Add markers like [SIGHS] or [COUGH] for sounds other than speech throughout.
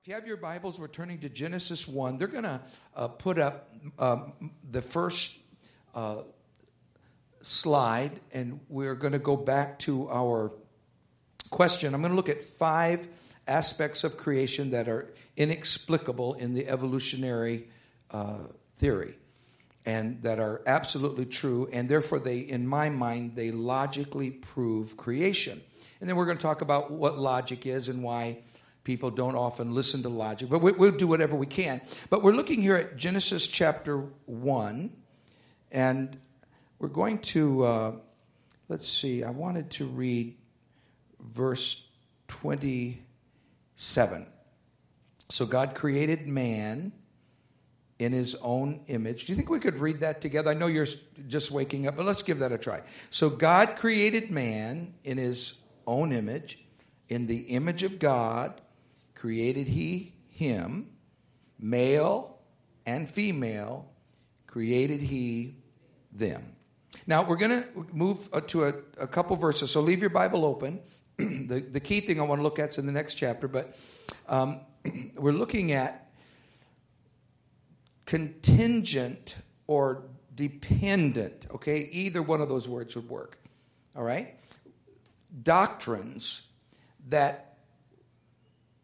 If you have your Bibles, we're turning to Genesis 1. They're going to uh, put up um, the first uh, slide, and we're going to go back to our question. I'm going to look at five aspects of creation that are inexplicable in the evolutionary uh, theory and that are absolutely true, and therefore they, in my mind, they logically prove creation. And then we're going to talk about what logic is and why People don't often listen to logic, but we'll do whatever we can. But we're looking here at Genesis chapter 1, and we're going to, uh, let's see, I wanted to read verse 27. So God created man in his own image. Do you think we could read that together? I know you're just waking up, but let's give that a try. So God created man in his own image. In the image of God, created he him, male and female created he them. Now we're going to move uh, to a, a, couple verses. So leave your Bible open. [CLEARS THROAT] the, the key thing I want to look at is in the next chapter, but um, [CLEARS THROAT] we're looking at contingent or dependent. Okay, either one of those words would work. All right, doctrines that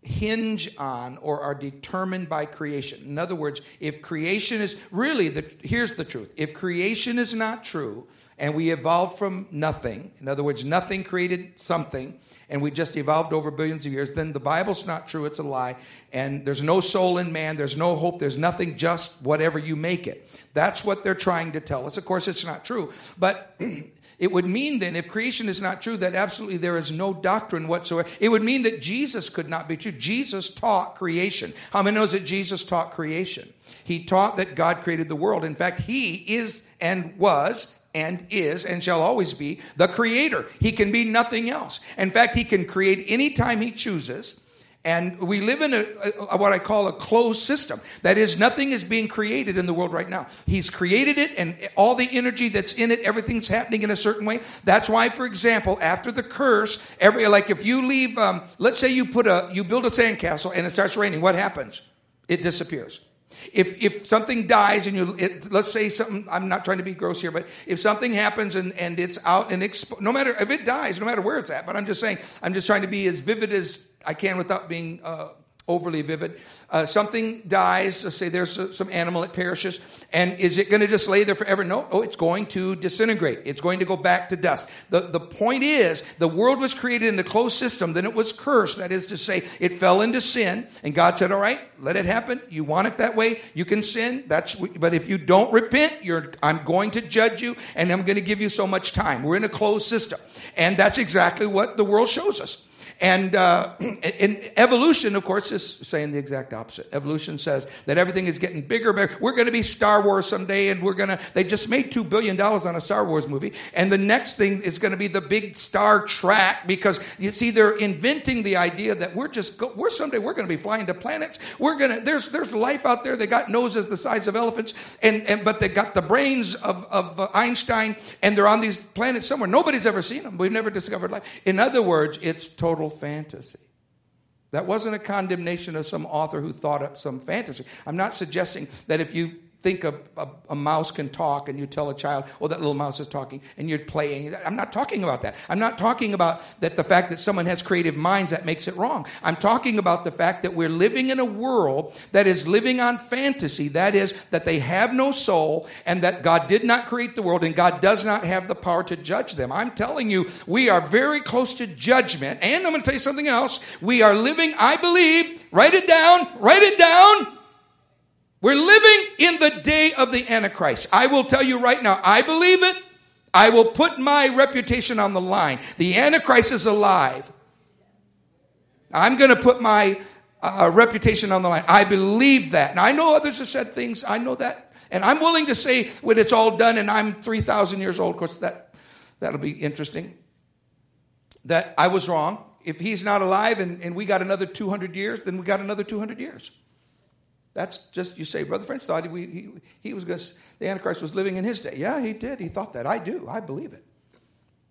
hinge on or are determined by creation. In other words, if creation is really the here's the truth. If creation is not true and we evolved from nothing, in other words, nothing created something and we just evolved over billions of years, then the Bible's not true, it's a lie. And there's no soul in man, there's no hope, there's nothing, just whatever you make it. That's what they're trying to tell us. Of course, it's not true. But [CLEARS THROAT] It would mean then, if creation is not true, that absolutely there is no doctrine whatsoever. It would mean that Jesus could not be true. Jesus taught creation. How many knows that Jesus taught creation? He taught that God created the world. In fact, He is and was and is and shall always be the creator. He can be nothing else. In fact, He can create anytime He chooses. And we live in a, a, what I call a closed system. That is, nothing is being created in the world right now. He's created it, and all the energy that's in it, everything's happening in a certain way. That's why, for example, after the curse, every like if you leave, um, let's say you put a you build a sandcastle and it starts raining, what happens? It disappears. If, if something dies and you, it, let's say something, I'm not trying to be gross here, but if something happens and, and it's out and expo- no matter if it dies, no matter where it's at, but I'm just saying, I'm just trying to be as vivid as I can without being uh, overly vivid. Uh, something dies, let's say there's a, some animal, it perishes, and is it going to just lay there forever? No. Oh, it's going to disintegrate. It's going to go back to dust. The, the point is, the world was created in a closed system, then it was cursed. That is to say, it fell into sin, and God said, all right, let it happen. You want it that way, you can sin. That's, but if you don't repent, you're, I'm going to judge you, and I'm going to give you so much time. We're in a closed system. And that's exactly what the world shows us. And uh, [CLEARS THROAT] in evolution, of course, is saying the exact opposite. Evolution says that everything is getting bigger, bigger. We're going to be Star Wars someday, and we're going to. They just made two billion dollars on a Star Wars movie, and the next thing is going to be the big Star Trek because you see they're inventing the idea that we're just go, we're someday we're going to be flying to planets. We're going to there's there's life out there. They got noses the size of elephants, and and but they got the brains of of uh, Einstein, and they're on these planets somewhere. Nobody's ever seen them. We've never discovered life. In other words, it's total fantasy. That wasn't a condemnation of some author who thought up some fantasy. I'm not suggesting that if you think a, a, a, mouse can talk and you tell a child, oh, that little mouse is talking, and you're playing. I'm not talking about that. I'm not talking about that the fact that someone has creative minds that makes it wrong. I'm talking about the fact that we're living in a world that is living on fantasy. That is, that they have no soul and that God did not create the world and God does not have the power to judge them. I'm telling you, we are very close to judgment. And I'm going to tell you something else. We are living, I believe, write it down, write it down we're living in the day of the Antichrist. I will tell you right now, I believe it. I will put my reputation on the line. The Antichrist is alive. I'm going to put my uh, reputation on the line. I believe that. And I know others have said things. I know that. And I'm willing to say when it's all done and I'm 3,000 years old, of course, that, that'll be interesting, that I was wrong. If he's not alive and, and we got another 200 years, then we got another 200 years. That's just, you say, Brother French thought he, he, he was going the Antichrist was living in his day. Yeah, he did. He thought that. I do. I believe it.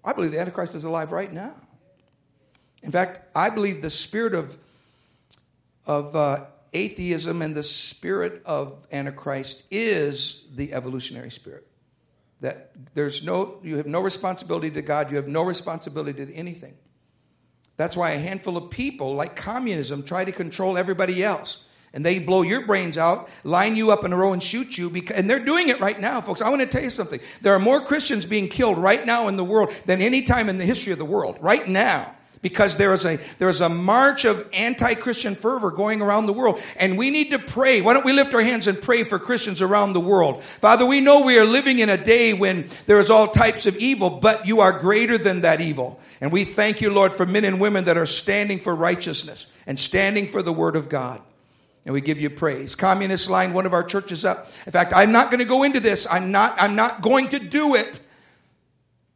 I believe the Antichrist is alive right now. In fact, I believe the spirit of, of uh, atheism and the spirit of Antichrist is the evolutionary spirit. That there's no, you have no responsibility to God, you have no responsibility to anything. That's why a handful of people, like communism, try to control everybody else. And they blow your brains out, line you up in a row, and shoot you. Because, and they're doing it right now, folks. I want to tell you something. There are more Christians being killed right now in the world than any time in the history of the world. Right now because there is a there is a march of anti-christian fervor going around the world and we need to pray why don't we lift our hands and pray for christians around the world father we know we are living in a day when there is all types of evil but you are greater than that evil and we thank you lord for men and women that are standing for righteousness and standing for the word of god and we give you praise communists lined one of our churches up in fact i'm not going to go into this i'm not i'm not going to do it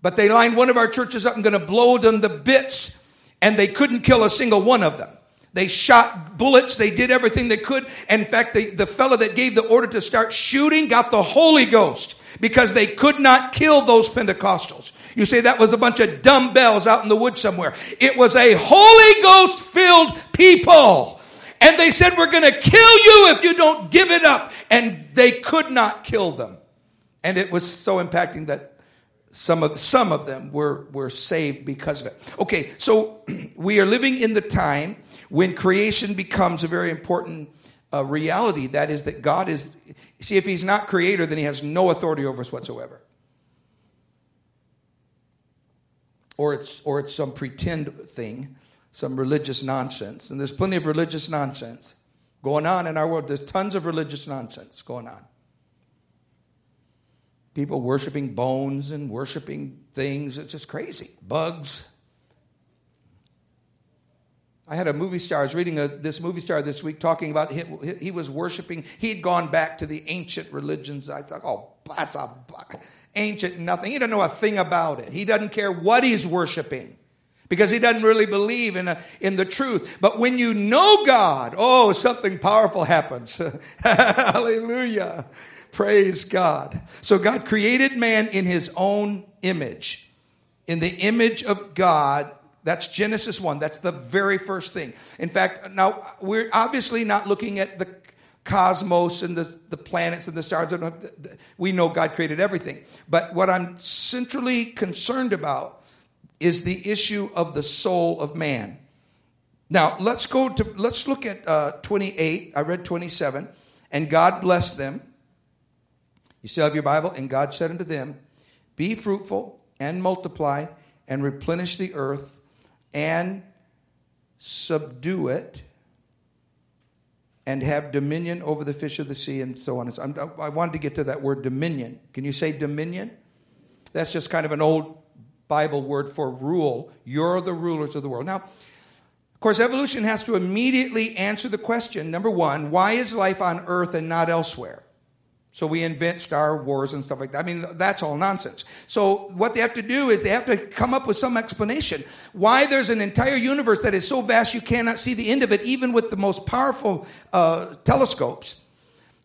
but they lined one of our churches up i'm going to blow them to bits and they couldn't kill a single one of them. They shot bullets. They did everything they could. And in fact, the, the fellow that gave the order to start shooting got the Holy Ghost because they could not kill those Pentecostals. You say that was a bunch of dumbbells out in the woods somewhere. It was a Holy Ghost filled people. And they said, we're going to kill you if you don't give it up. And they could not kill them. And it was so impacting that some of some of them were were saved because of it. Okay, so [CLEARS THROAT] we are living in the time when creation becomes a very important uh, reality. That is that God is. See, if He's not Creator, then He has no authority over us whatsoever. Or it's or it's some pretend thing, some religious nonsense, and there's plenty of religious nonsense going on in our world. There's tons of religious nonsense going on people worshiping bones and worshiping things. It's just crazy. Bugs. I had a movie star, I was reading a, this movie star this week talking about he, he was worshiping, he had gone back to the ancient religions. I thought, oh, that's a ancient nothing. He doesn't know a thing about it. He doesn't care what he's worshiping because he doesn't really believe in, a, in the truth. But when you know God, oh, something powerful happens. [LAUGHS] Hallelujah. Praise God. So God created man in his own image. In the image of God, that's Genesis 1. That's the very first thing. In fact, now we're obviously not looking at the cosmos and the, the planets and the stars. We know God created everything. But what I'm centrally concerned about is the issue of the soul of man. Now, let's go to, let's look at uh, 28. I read 27. And God blessed them you still have your Bible? And God said unto them, Be fruitful and multiply and replenish the earth and subdue it and have dominion over the fish of the sea and so on. I wanted to get to that word dominion. Can you say dominion? That's just kind of an old Bible word for rule. You're the rulers of the world. Now, of course, evolution has to immediately answer the question number one, why is life on earth and not elsewhere? So we invent Star Wars and stuff like that. I mean, that's all nonsense. So what they have to do is they have to come up with some explanation why there's an entire universe that is so vast you cannot see the end of it, even with the most powerful uh, telescopes.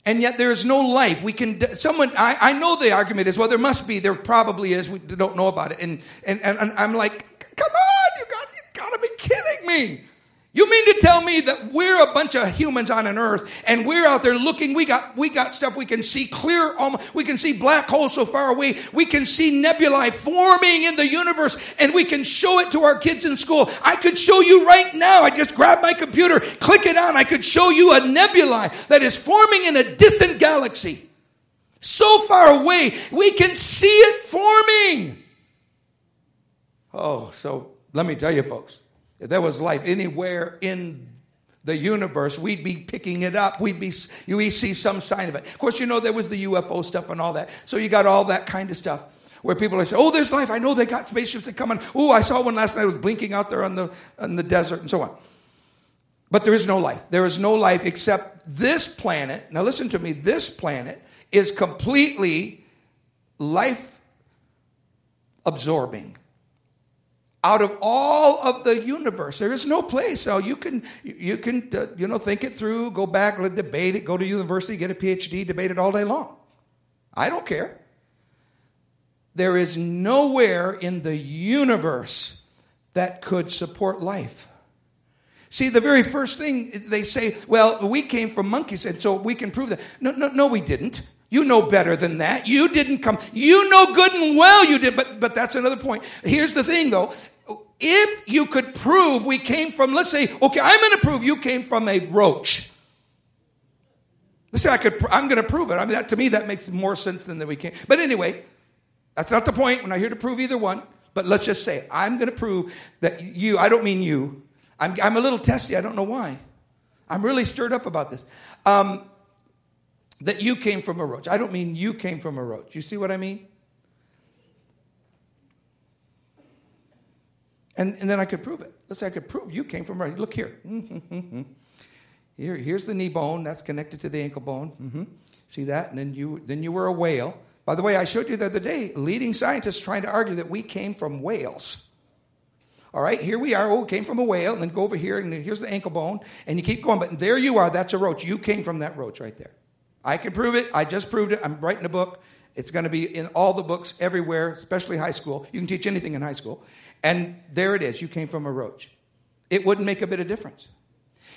And yet there is no life. We can, someone, I, I know the argument is, well, there must be, there probably is, we don't know about it. And, and, and I'm like, come on, you got, you gotta be kidding me. You mean to tell me that we're a bunch of humans on an earth and we're out there looking, we got, we got stuff we can see clear, we can see black holes so far away, we can see nebulae forming in the universe and we can show it to our kids in school. I could show you right now, I just grab my computer, click it on, I could show you a nebulae that is forming in a distant galaxy. So far away, we can see it forming. Oh, so let me tell you folks. If there was life anywhere in the universe, we'd be picking it up. We'd be, we see some sign of it. Of course, you know, there was the UFO stuff and all that. So you got all that kind of stuff where people are saying, oh, there's life. I know they got spaceships that come on. Oh, I saw one last night. It was blinking out there on the, on the desert and so on. But there is no life. There is no life except this planet. Now listen to me. This planet is completely life absorbing out of all of the universe. There is no place. So you can you can uh, you know think it through go back debate it go to university get a phd debate it all day long. I don't care. There is nowhere in the universe that could support life. See, the very first thing they say, well, we came from monkeys, and so we can prove that. No, no, no, we didn't. You know better than that. You didn't come. You know good and well you did, but, but that's another point. Here's the thing though. If you could prove we came from, let's say, okay, I'm going to prove you came from a roach. Let's say I could, I'm going to prove it. I mean, that, to me, that makes more sense than that we came. But anyway, that's not the point. We're not here to prove either one. But let's just say, I'm going to prove that you, I don't mean you. I'm, I'm a little testy. I don't know why. I'm really stirred up about this. Um, that you came from a roach. I don't mean you came from a roach. You see what I mean? And, and then I could prove it. Let's say I could prove you came from a roach. Look here. [LAUGHS] here. Here's the knee bone. That's connected to the ankle bone. Mm-hmm. See that? And then you, then you were a whale. By the way, I showed you the other day, leading scientists trying to argue that we came from whales. All right, here we are. Oh, came from a whale, and then go over here, and here's the ankle bone, and you keep going. But there you are. That's a roach. You came from that roach right there. I can prove it. I just proved it. I'm writing a book. It's going to be in all the books everywhere, especially high school. You can teach anything in high school. And there it is. You came from a roach. It wouldn't make a bit of difference.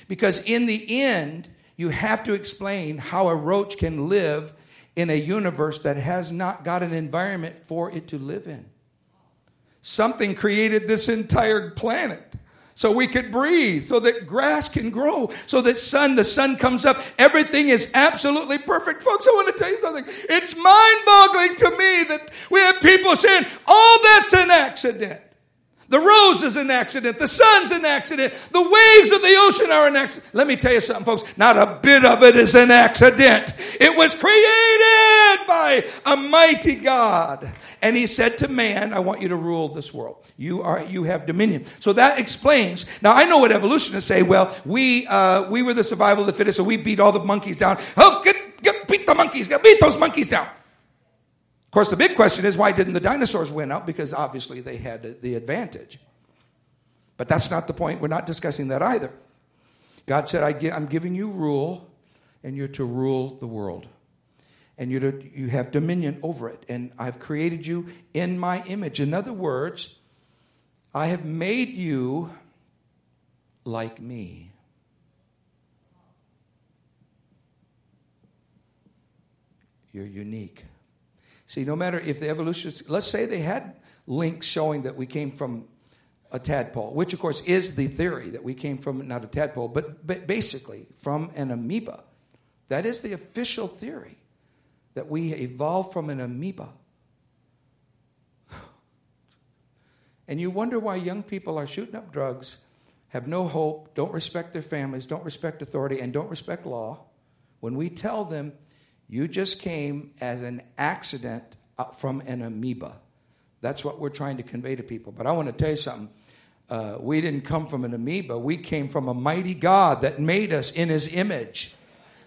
Because in the end, you have to explain how a roach can live in a universe that has not got an environment for it to live in. Something created this entire planet so we could breathe, so that grass can grow, so that sun, the sun comes up. Everything is absolutely perfect. Folks, I want to tell you something. It's mind boggling to me that we have people saying, oh, that's an accident. The rose is an accident. The sun's an accident. The waves of the ocean are an accident. Let me tell you something, folks. Not a bit of it is an accident. It was created by a mighty God. And he said to man, I want you to rule this world. You are, you have dominion. So that explains. Now I know what evolutionists say. Well, we, uh, we were the survival of the fittest, so we beat all the monkeys down. Oh, get, get, beat the monkeys. Get, beat those monkeys down. Of course, the big question is why didn't the dinosaurs win out? Because obviously they had the advantage. But that's not the point. We're not discussing that either. God said, I am giving you rule, and you're to rule the world. And you're to, you have dominion over it. And I've created you in my image. In other words, I have made you like me. You're unique. See, no matter if the evolutionists, let's say they had links showing that we came from a tadpole, which of course is the theory that we came from not a tadpole, but, but basically from an amoeba. That is the official theory that we evolved from an amoeba. [SIGHS] And you wonder why young people are shooting up drugs, have no hope, don't respect their families, don't respect authority, and don't respect law. When we tell them you just came as an accident from an amoeba. That's what we're trying to convey to people. But I want to tell you something. Uh, we didn't come from an amoeba. We came from a mighty God that made us in his image.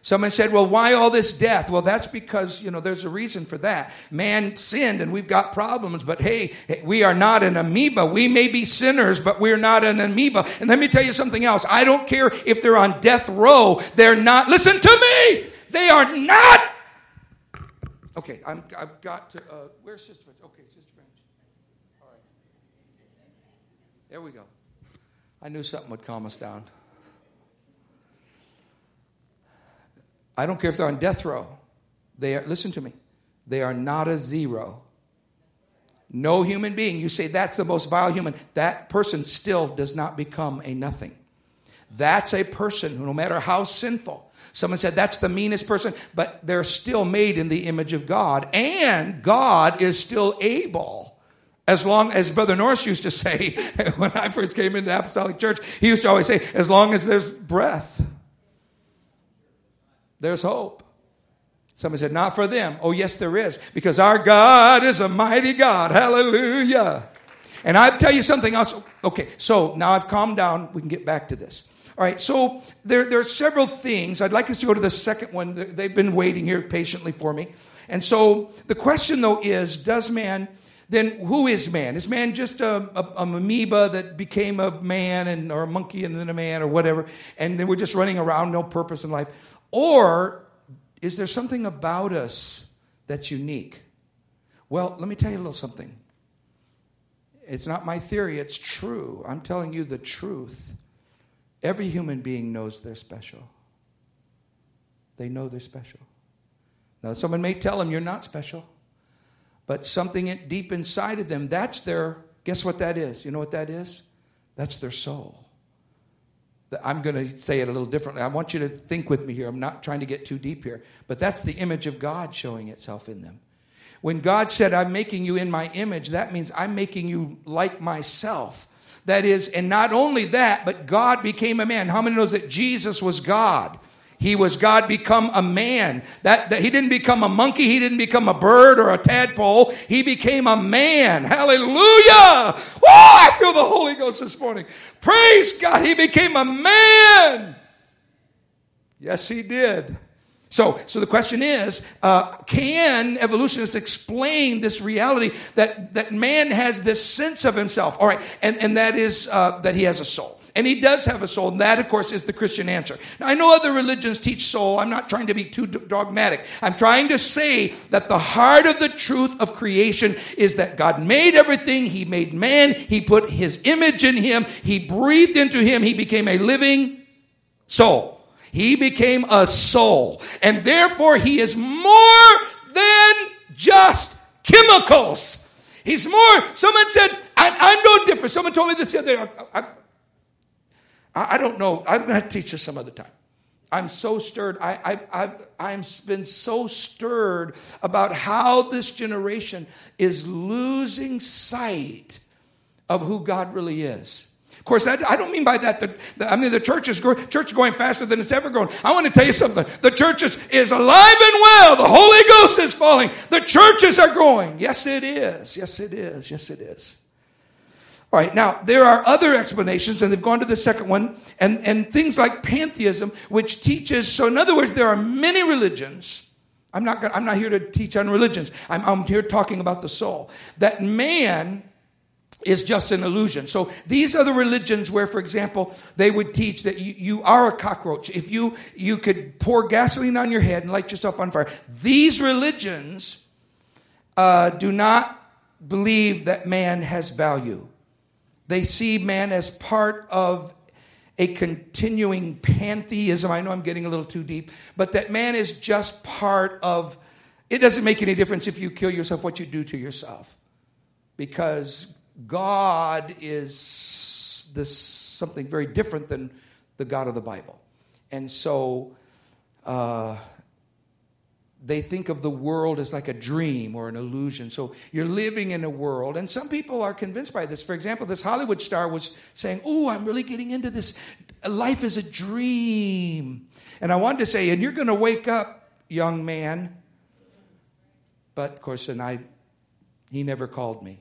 Someone said, well, why all this death? Well, that's because, you know, there's a reason for that. Man sinned and we've got problems, but hey, we are not an amoeba. We may be sinners, but we're not an amoeba. And let me tell you something else. I don't care if they're on death row. They're not, listen to me! They are not Okay, I'm, I've got to. Uh, where's Sister French? Okay, Sister French. All right. There we go. I knew something would calm us down. I don't care if they're on death row. They are, listen to me, they are not a zero. No human being, you say that's the most vile human, that person still does not become a nothing. That's a person who, no matter how sinful, Someone said that's the meanest person, but they're still made in the image of God. And God is still able. As long as Brother Norris used to say [LAUGHS] when I first came into Apostolic Church, he used to always say, as long as there's breath, there's hope. Someone said, not for them. Oh, yes, there is. Because our God is a mighty God. Hallelujah. And I'll tell you something else. Okay, so now I've calmed down. We can get back to this. All right, so there, there are several things. I'd like us to go to the second one. They've been waiting here patiently for me. And so the question, though, is does man, then who is man? Is man just a, a, a amoeba that became a man and, or a monkey and then a man or whatever, and then we're just running around, no purpose in life? Or is there something about us that's unique? Well, let me tell you a little something. It's not my theory, it's true. I'm telling you the truth Every human being knows they're special. They know they're special. Now, someone may tell them you're not special, but something deep inside of them, that's their, guess what that is? You know what that is? That's their soul. I'm going to say it a little differently. I want you to think with me here. I'm not trying to get too deep here, but that's the image of God showing itself in them. When God said, I'm making you in my image, that means I'm making you like myself. That is, and not only that, but God became a man. How many knows that Jesus was God? He was God become a man. That, that, he didn't become a monkey. He didn't become a bird or a tadpole. He became a man. Hallelujah. Oh, I feel the Holy Ghost this morning. Praise God. He became a man. Yes, he did. So, so the question is, uh, can evolutionists explain this reality that, that man has this sense of himself? All right, and, and that is uh, that he has a soul. And he does have a soul, and that, of course, is the Christian answer. Now, I know other religions teach soul. I'm not trying to be too dogmatic. I'm trying to say that the heart of the truth of creation is that God made everything. He made man. He put his image in him. He breathed into him. He became a living soul. He became a soul. And therefore, he is more than just chemicals. He's more, someone said, I, am no different. Someone told me this the other day. I, I, I, don't know. I'm going to teach this some other time. I'm so stirred. I, I, I, I've been so stirred about how this generation is losing sight of who God really is. Of course, I, I don't mean by that I mean the church is growing, church going faster than it's ever grown. I want to tell you something. The church is, is alive and well. The Holy Ghost is falling. The churches are growing. Yes, it is. Yes, it is. Yes, it is. All right, now there are other explanations, and they've gone to the second one, and, and things like pantheism, which teaches, so in other words, there are many religions. I'm not, I'm not here to teach on religions, I'm, I'm here talking about the soul. That man is just an illusion. So these are the religions where, for example, they would teach that you, you are a cockroach. If you, you could pour gasoline on your head and light yourself on fire. These religions uh, do not believe that man has value. They see man as part of a continuing pantheism. I know I'm getting a little too deep, but that man is just part of it doesn't make any difference if you kill yourself, what you do to yourself. Because God is this something very different than the God of the Bible. And so uh, they think of the world as like a dream or an illusion. So you're living in a world, and some people are convinced by this. For example, this Hollywood star was saying, Oh, I'm really getting into this. Life is a dream. And I wanted to say, And you're going to wake up, young man. But of course, and I, he never called me.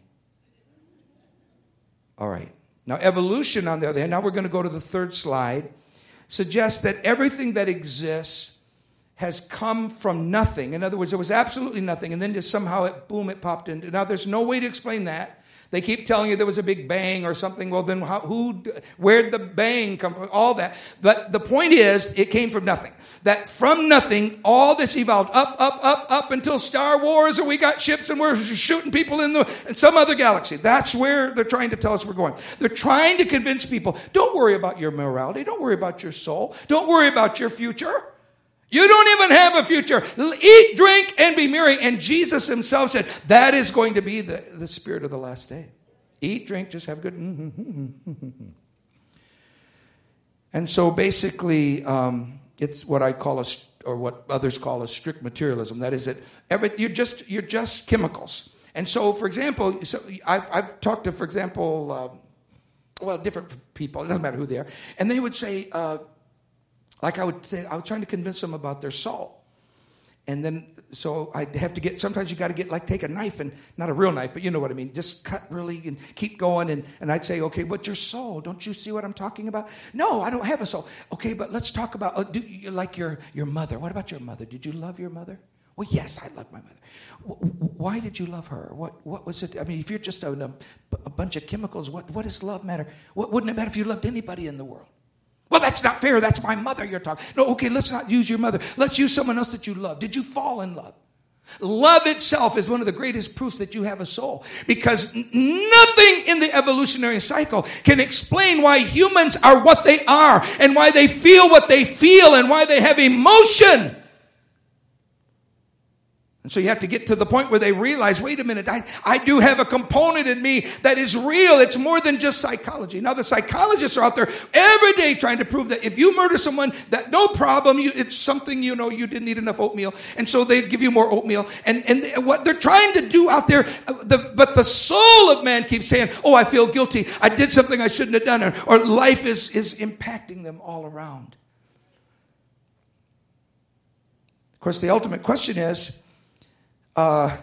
All right. Now, evolution, on the other hand, now we're going to go to the third slide, suggests that everything that exists has come from nothing. In other words, there was absolutely nothing, and then just somehow it boom, it popped into. Now, there's no way to explain that. They keep telling you there was a big bang or something. Well, then how, who, where'd the bang come from? All that. But the point is, it came from nothing. That from nothing, all this evolved up, up, up, up until Star Wars, or we got ships and we're shooting people in, the, in some other galaxy. That's where they're trying to tell us we're going. They're trying to convince people, don't worry about your morality. Don't worry about your soul. Don't worry about your future. You don't even have a future. Eat, drink, and be merry. And Jesus himself said that is going to be the, the spirit of the last day. Eat, drink, just have good. [LAUGHS] and so basically, um, it's what I call a, or what others call a strict materialism. That is that every, you're just you're just chemicals. And so, for example, so I've, I've talked to, for example, uh, well, different people. It doesn't matter who they are, and they would say. Uh, like I would say, I was trying to convince them about their soul. And then, so I'd have to get, sometimes you got to get, like, take a knife and, not a real knife, but you know what I mean, just cut really and keep going. And, and I'd say, okay, what's your soul? Don't you see what I'm talking about? No, I don't have a soul. Okay, but let's talk about, uh, do you like your, your mother. What about your mother? Did you love your mother? Well, yes, I love my mother. Why did you love her? What, what was it? I mean, if you're just a, a bunch of chemicals, what, what does love matter? What, wouldn't it matter if you loved anybody in the world? Well, that's not fair. That's my mother you're talking. No, okay, let's not use your mother. Let's use someone else that you love. Did you fall in love? Love itself is one of the greatest proofs that you have a soul because nothing in the evolutionary cycle can explain why humans are what they are and why they feel what they feel and why they have emotion and so you have to get to the point where they realize, wait a minute, I, I do have a component in me that is real. It's more than just psychology. Now the psychologists are out there every day trying to prove that if you murder someone, that no problem, you, it's something, you know, you didn't eat enough oatmeal. And so they give you more oatmeal. And, and what they're trying to do out there, uh, the, but the soul of man keeps saying, oh, I feel guilty. I did something I shouldn't have done. Or, or life is, is impacting them all around. Of course, the ultimate question is, uh,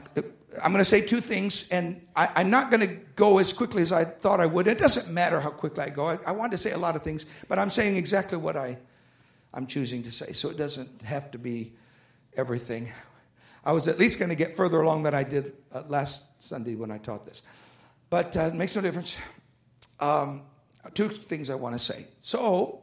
I'm going to say two things, and I, am not going to go as quickly as I thought I would. It doesn't matter how quickly I go. I, I want to say a lot of things, but I'm saying exactly what I, I'm choosing to say, so it doesn't have to be everything. I was at least going to get further along than I did uh, last Sunday when I taught this, but uh, it makes no difference. Um, two things I want to say. So,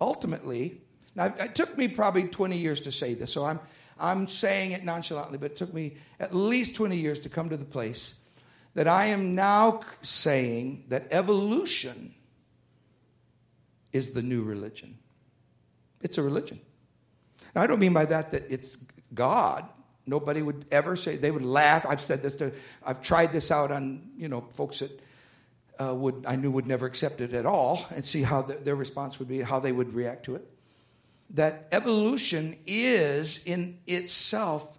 ultimately, now it took me probably 20 years to say this, so I'm I'm saying it nonchalantly, but it took me at least 20 years to come to the place that I am now saying that evolution is the new religion. It's a religion. Now, I don't mean by that that it's God. Nobody would ever say, they would laugh. I've said this to, I've tried this out on, you know, folks that uh, would, I knew would never accept it at all and see how the, their response would be, how they would react to it that evolution is in itself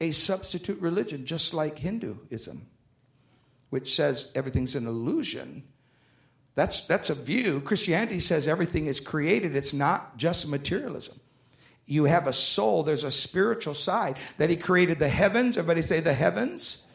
a substitute religion, just like Hinduism, which says everything's an illusion. That's, that's a view. Christianity says everything is created, it's not just materialism. You have a soul, there's a spiritual side that He created the heavens. Everybody say the heavens.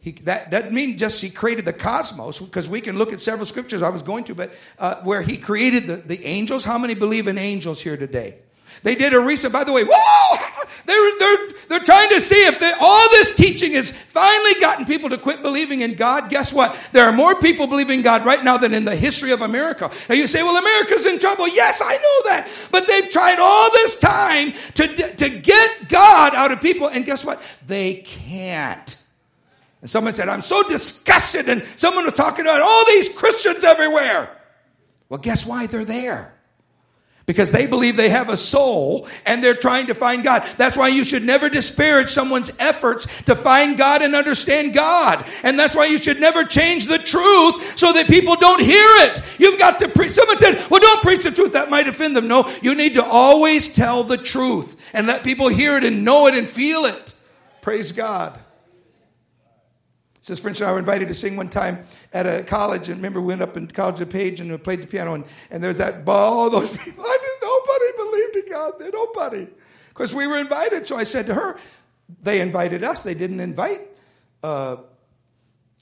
He, that doesn't mean just he created the cosmos, because we can look at several scriptures I was going to, but uh, where he created the, the angels. How many believe in angels here today? They did a recent, by the way, whoa! [LAUGHS] They're, they're, they're trying to see if they, all this teaching has finally gotten people to quit believing in God. Guess what? There are more people believing in God right now than in the history of America. Now you say, well, America's in trouble. Yes, I know that. But they've tried all this time to, to get God out of people. And guess what? They can't. And someone said, I'm so disgusted. And someone was talking about all these Christians everywhere. Well, guess why they're there? Because they believe they have a soul and they're trying to find God. That's why you should never disparage someone's efforts to find God and understand God. And that's why you should never change the truth so that people don't hear it. You've got to preach. Someone said, well, don't preach the truth. That might offend them. No, you need to always tell the truth and let people hear it and know it and feel it. Praise God. Says friends and I were invited to sing one time at a college, and remember we went up in College of Page and we played the piano, and, and there was that ball; all those [LAUGHS] people. I didn't. Nobody believed in God. There, nobody, because we were invited. So I said to her, they invited us. They didn't invite. Uh,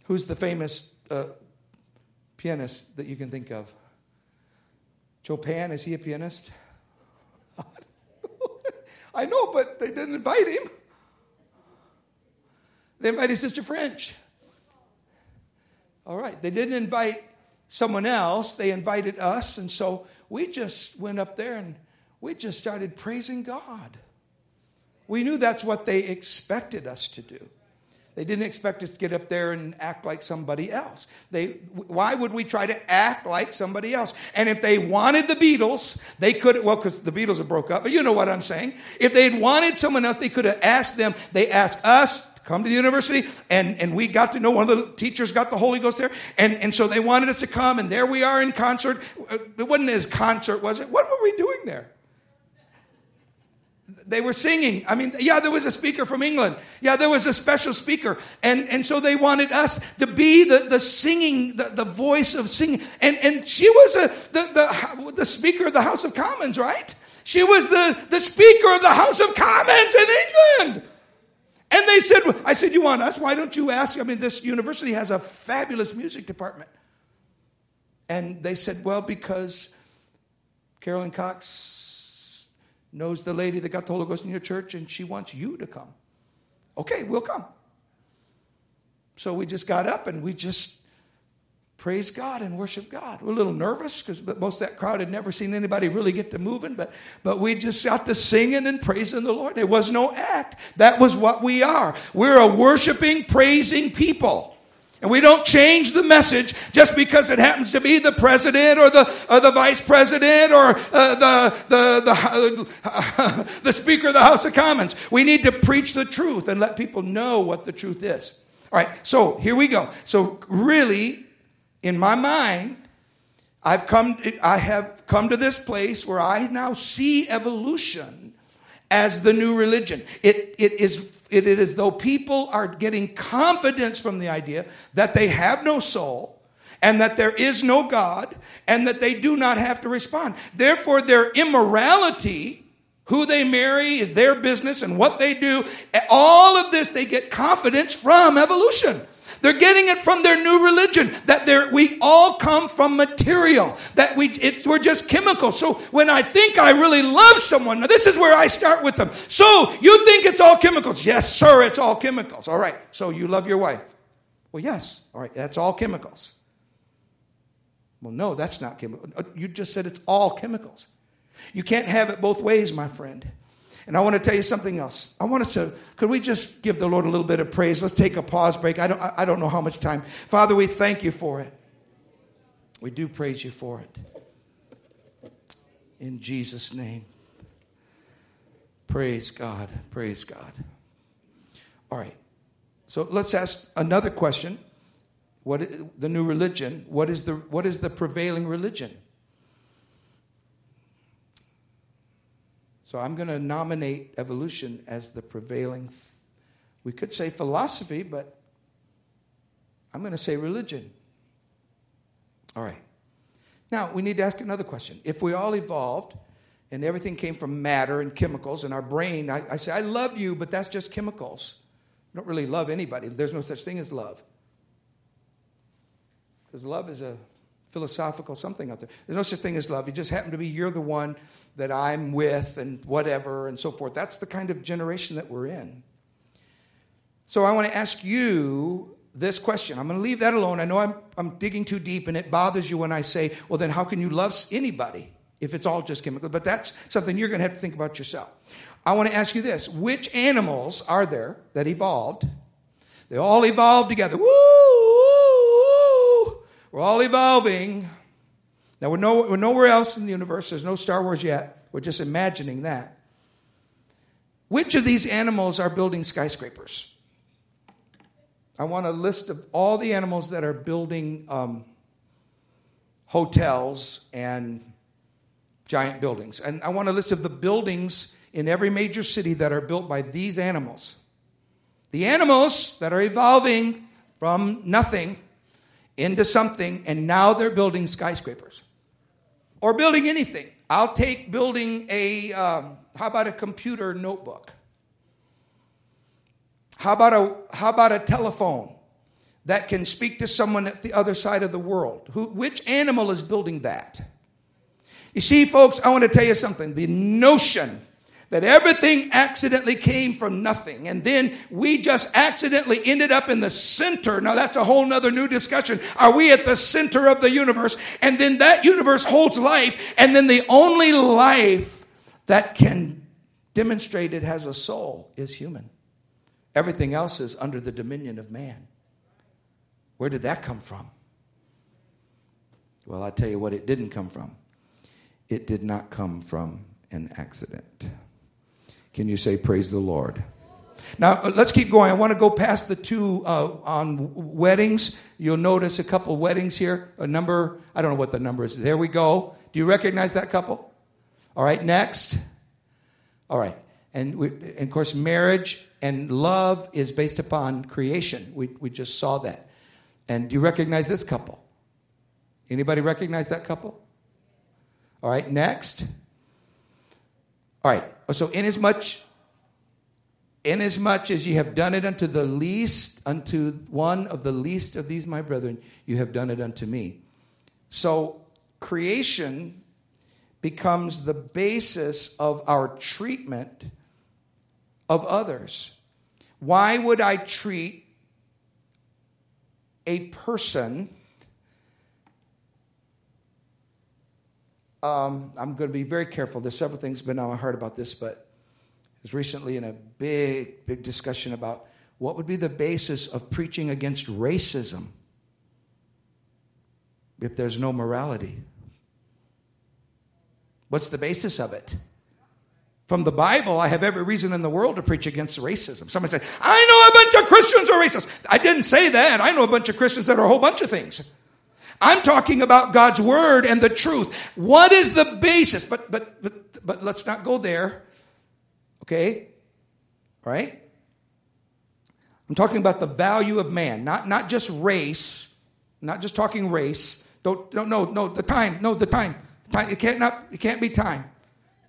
who's the famous uh, pianist that you can think of? Chopin. Is he a pianist? [LAUGHS] I know, but they didn't invite him. They invited Sister French. All right. They didn't invite someone else, they invited us. And so we just went up there and we just started praising God. We knew that's what they expected us to do. They didn't expect us to get up there and act like somebody else. They, why would we try to act like somebody else? And if they wanted the Beatles, they could, well, because the Beatles have broke up, but you know what I'm saying. If they had wanted someone else, they could have asked them. They asked us come to the university and, and we got to know one of the teachers got the holy ghost there and, and so they wanted us to come and there we are in concert. Uh, it wasn't as concert was it? What were we doing there? They were singing. I mean yeah there was a speaker from england. Yeah there was a special speaker. And, and so they wanted us to be the, the singing the, the voice of singing. And, and she was a, the, the, the speaker of the house of commons right? She was the, the speaker of the house of commons in england and they said, I said, You want us? Why don't you ask? I mean, this university has a fabulous music department. And they said, Well, because Carolyn Cox knows the lady that got the Holy Ghost in your church and she wants you to come. Okay, we'll come. So we just got up and we just praise God and worship God. We're a little nervous because most of that crowd had never seen anybody really get to moving, but, but we just got to singing and praising the Lord. It was no act. That was what we are. We're a worshiping, praising people. And we don't change the message just because it happens to be the president or the, or the vice president or uh, the, the, the, uh, [LAUGHS] the speaker of the House of Commons. We need to preach the truth and let people know what the truth is. All right, so here we go. So, really, in my mind, I've come, I have come to this place where I now see evolution as the new religion. It, it is it is as though people are getting confidence from the idea that they have no soul and that there is no God and that they do not have to respond. Therefore, their immorality, who they marry is their business and what they do, all of this they get confidence from evolution. They're getting it from their new religion that we all come from material, that we, we're just chemicals. So when I think I really love someone, now this is where I start with them. So you think it's all chemicals? Yes, sir, it's all chemicals. All right. So you love your wife? Well, yes. All right. That's all chemicals. Well, no, that's not chemical. Uh, you just said it's all chemicals. You can't have it both ways, my friend. And I want to tell you something else. I want us to, could we just give the Lord a little bit of praise? Let's take a pause break. I don't, I don't know how much time. Father, we thank you for it. We do praise you for it. In Jesus' name. Praise God. Praise God. All right. So let's ask another question. What is the new religion? What is the what is the prevailing religion? So I'm going to nominate evolution as the prevailing, we could say philosophy, but I'm going to say religion. All right. Now, we need to ask another question. If we all evolved and everything came from matter and chemicals, and our brain, I, I say, I love you, but that's just chemicals. I don't really love anybody. There's no such thing as love. Because love is a philosophical something out there. There's no such thing as love. You just happen to be, you're the one that I'm with and whatever and so forth. That's the kind of generation that we're in. So I want to ask you this question. I'm going to leave that alone. I know I'm, I'm digging too deep and it bothers you when I say, well, then how can you love anybody if it's all just chemical? But that's something you're going to have to think about yourself. I want to ask you this which animals are there that evolved? They all evolved together. Woo! We're all evolving. Now, we're, no, we're nowhere else in the universe. There's no Star Wars yet. We're just imagining that. Which of these animals are building skyscrapers? I want a list of all the animals that are building um, hotels and giant buildings. And I want a list of the buildings in every major city that are built by these animals. The animals that are evolving from nothing into something, and now they're building skyscrapers or building anything. I'll take building a, um, how about a computer notebook? How about, a, how about a telephone that can speak to someone at the other side of the world? Who, which animal is building that? You see, folks, I want to tell you something. The notion that everything accidentally came from nothing. And then we just accidentally ended up in the center. Now that's a whole nother new discussion. Are we at the center of the universe? And then that universe holds life. And then the only life that can demonstrate it has a soul is human. Everything else is under the dominion of man. Where did that come from? Well i tell you what it didn't come from. It did not come from an accident can you say, Praise the Lord? Now, uh, let's keep going. I want to go past the two uh, on weddings. You'll notice a couple weddings here. A number, I don't know what the number is. There we go. Do you recognize that couple? All right, next. All right. And, we, and of course, marriage and love is based upon creation. We, we just saw that. And do you recognize this couple? Anybody recognize that couple? All right, next. All right. Oh, so inasmuch inasmuch as you have done it unto the least, unto one of the least of these my brethren, you have done it unto me. So creation becomes the basis of our treatment of others. Why would I treat a person um, I'm going to be very careful. There's several things been on my heart about this, but I was recently in a big, big discussion about what would be the basis of preaching against racism if there's no morality. What's the basis of it? From the Bible, I have every reason in the world to preach against racism. Somebody said, I know a bunch of Christians are racist. I didn't say that. I know a bunch of Christians that are a whole bunch of things. I'm talking about God's word and the truth. What is the basis? But but but, but let's not go there. Okay? Right? I'm talking about the value of man, not not just race, not just talking race. Don't don't no no the time, no the time. Time it can't not it can't be time.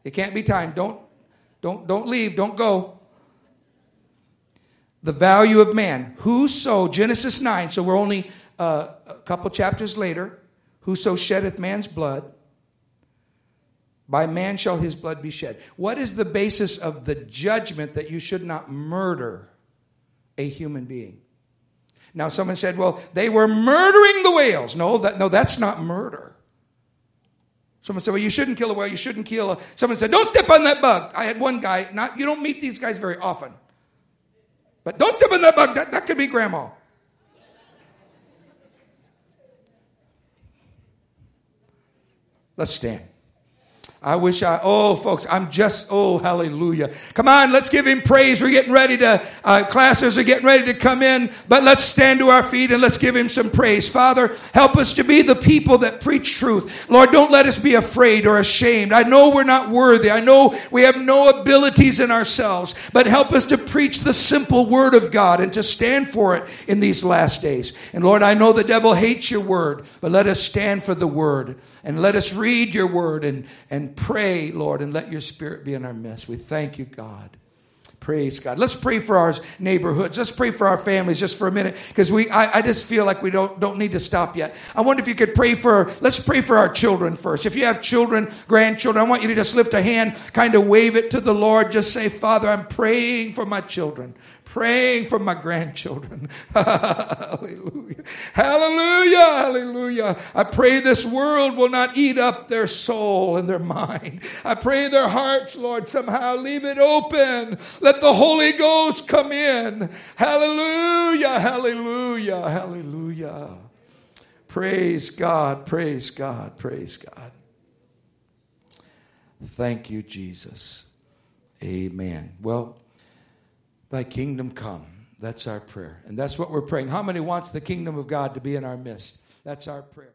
It can't be time. Don't don't don't leave, don't go. The value of man. Whoso Genesis 9, so we're only uh, a couple chapters later, whoso sheddeth man's blood, by man shall his blood be shed. What is the basis of the judgment that you should not murder a human being? Now, someone said, well, they were murdering the whales. No, that, no, that's not murder. Someone said, well, you shouldn't kill a whale. You shouldn't kill a. Someone said, don't step on that bug. I had one guy, not, you don't meet these guys very often. But don't step on that bug. That, that could be grandma. Let's stand. I wish I, oh, folks, I'm just, oh, hallelujah. Come on, let's give him praise. We're getting ready to, uh, classes are getting ready to come in, but let's stand to our feet and let's give him some praise. Father, help us to be the people that preach truth. Lord, don't let us be afraid or ashamed. I know we're not worthy. I know we have no abilities in ourselves, but help us to preach the simple word of God and to stand for it in these last days. And Lord, I know the devil hates your word, but let us stand for the word and let us read your word and, and pray, Lord, and let your spirit be in our midst. We thank you, God. Praise God. Let's pray for our neighborhoods. Let's pray for our families just for a minute because we, I, I, just feel like we don't, don't need to stop yet. I wonder if you could pray for, let's pray for our children first. If you have children, grandchildren, I want you to just lift a hand, kind of wave it to the Lord. Just say, Father, I'm praying for my children praying for my grandchildren. [LAUGHS] hallelujah. Hallelujah. Hallelujah. I pray this world will not eat up their soul and their mind. I pray their hearts, Lord, somehow leave it open. Let the Holy Ghost come in. Hallelujah. Hallelujah. Hallelujah. Praise God. Praise God. Praise God. Thank you, Jesus. Amen. Well, Thy kingdom come. That's our prayer. And that's what we're praying. How many wants the kingdom of God to be in our midst? That's our prayer.